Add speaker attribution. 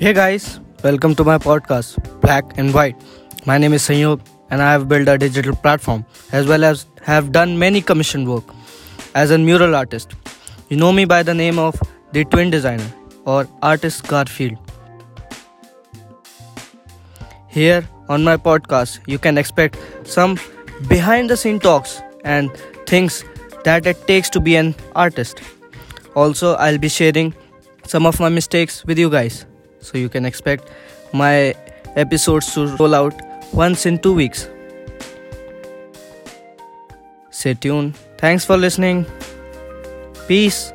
Speaker 1: Hey guys, welcome to my podcast, Black and White. My name is Sanyog and I have built a digital platform as well as have done many commission work as a mural artist. You know me by the name of the Twin Designer or Artist Garfield. Here on my podcast, you can expect some behind the scene talks and things that it takes to be an artist. Also, I'll be sharing some of my mistakes with you guys. So you can expect my episodes to roll out once in two weeks. Stay tuned. Thanks for listening. Peace.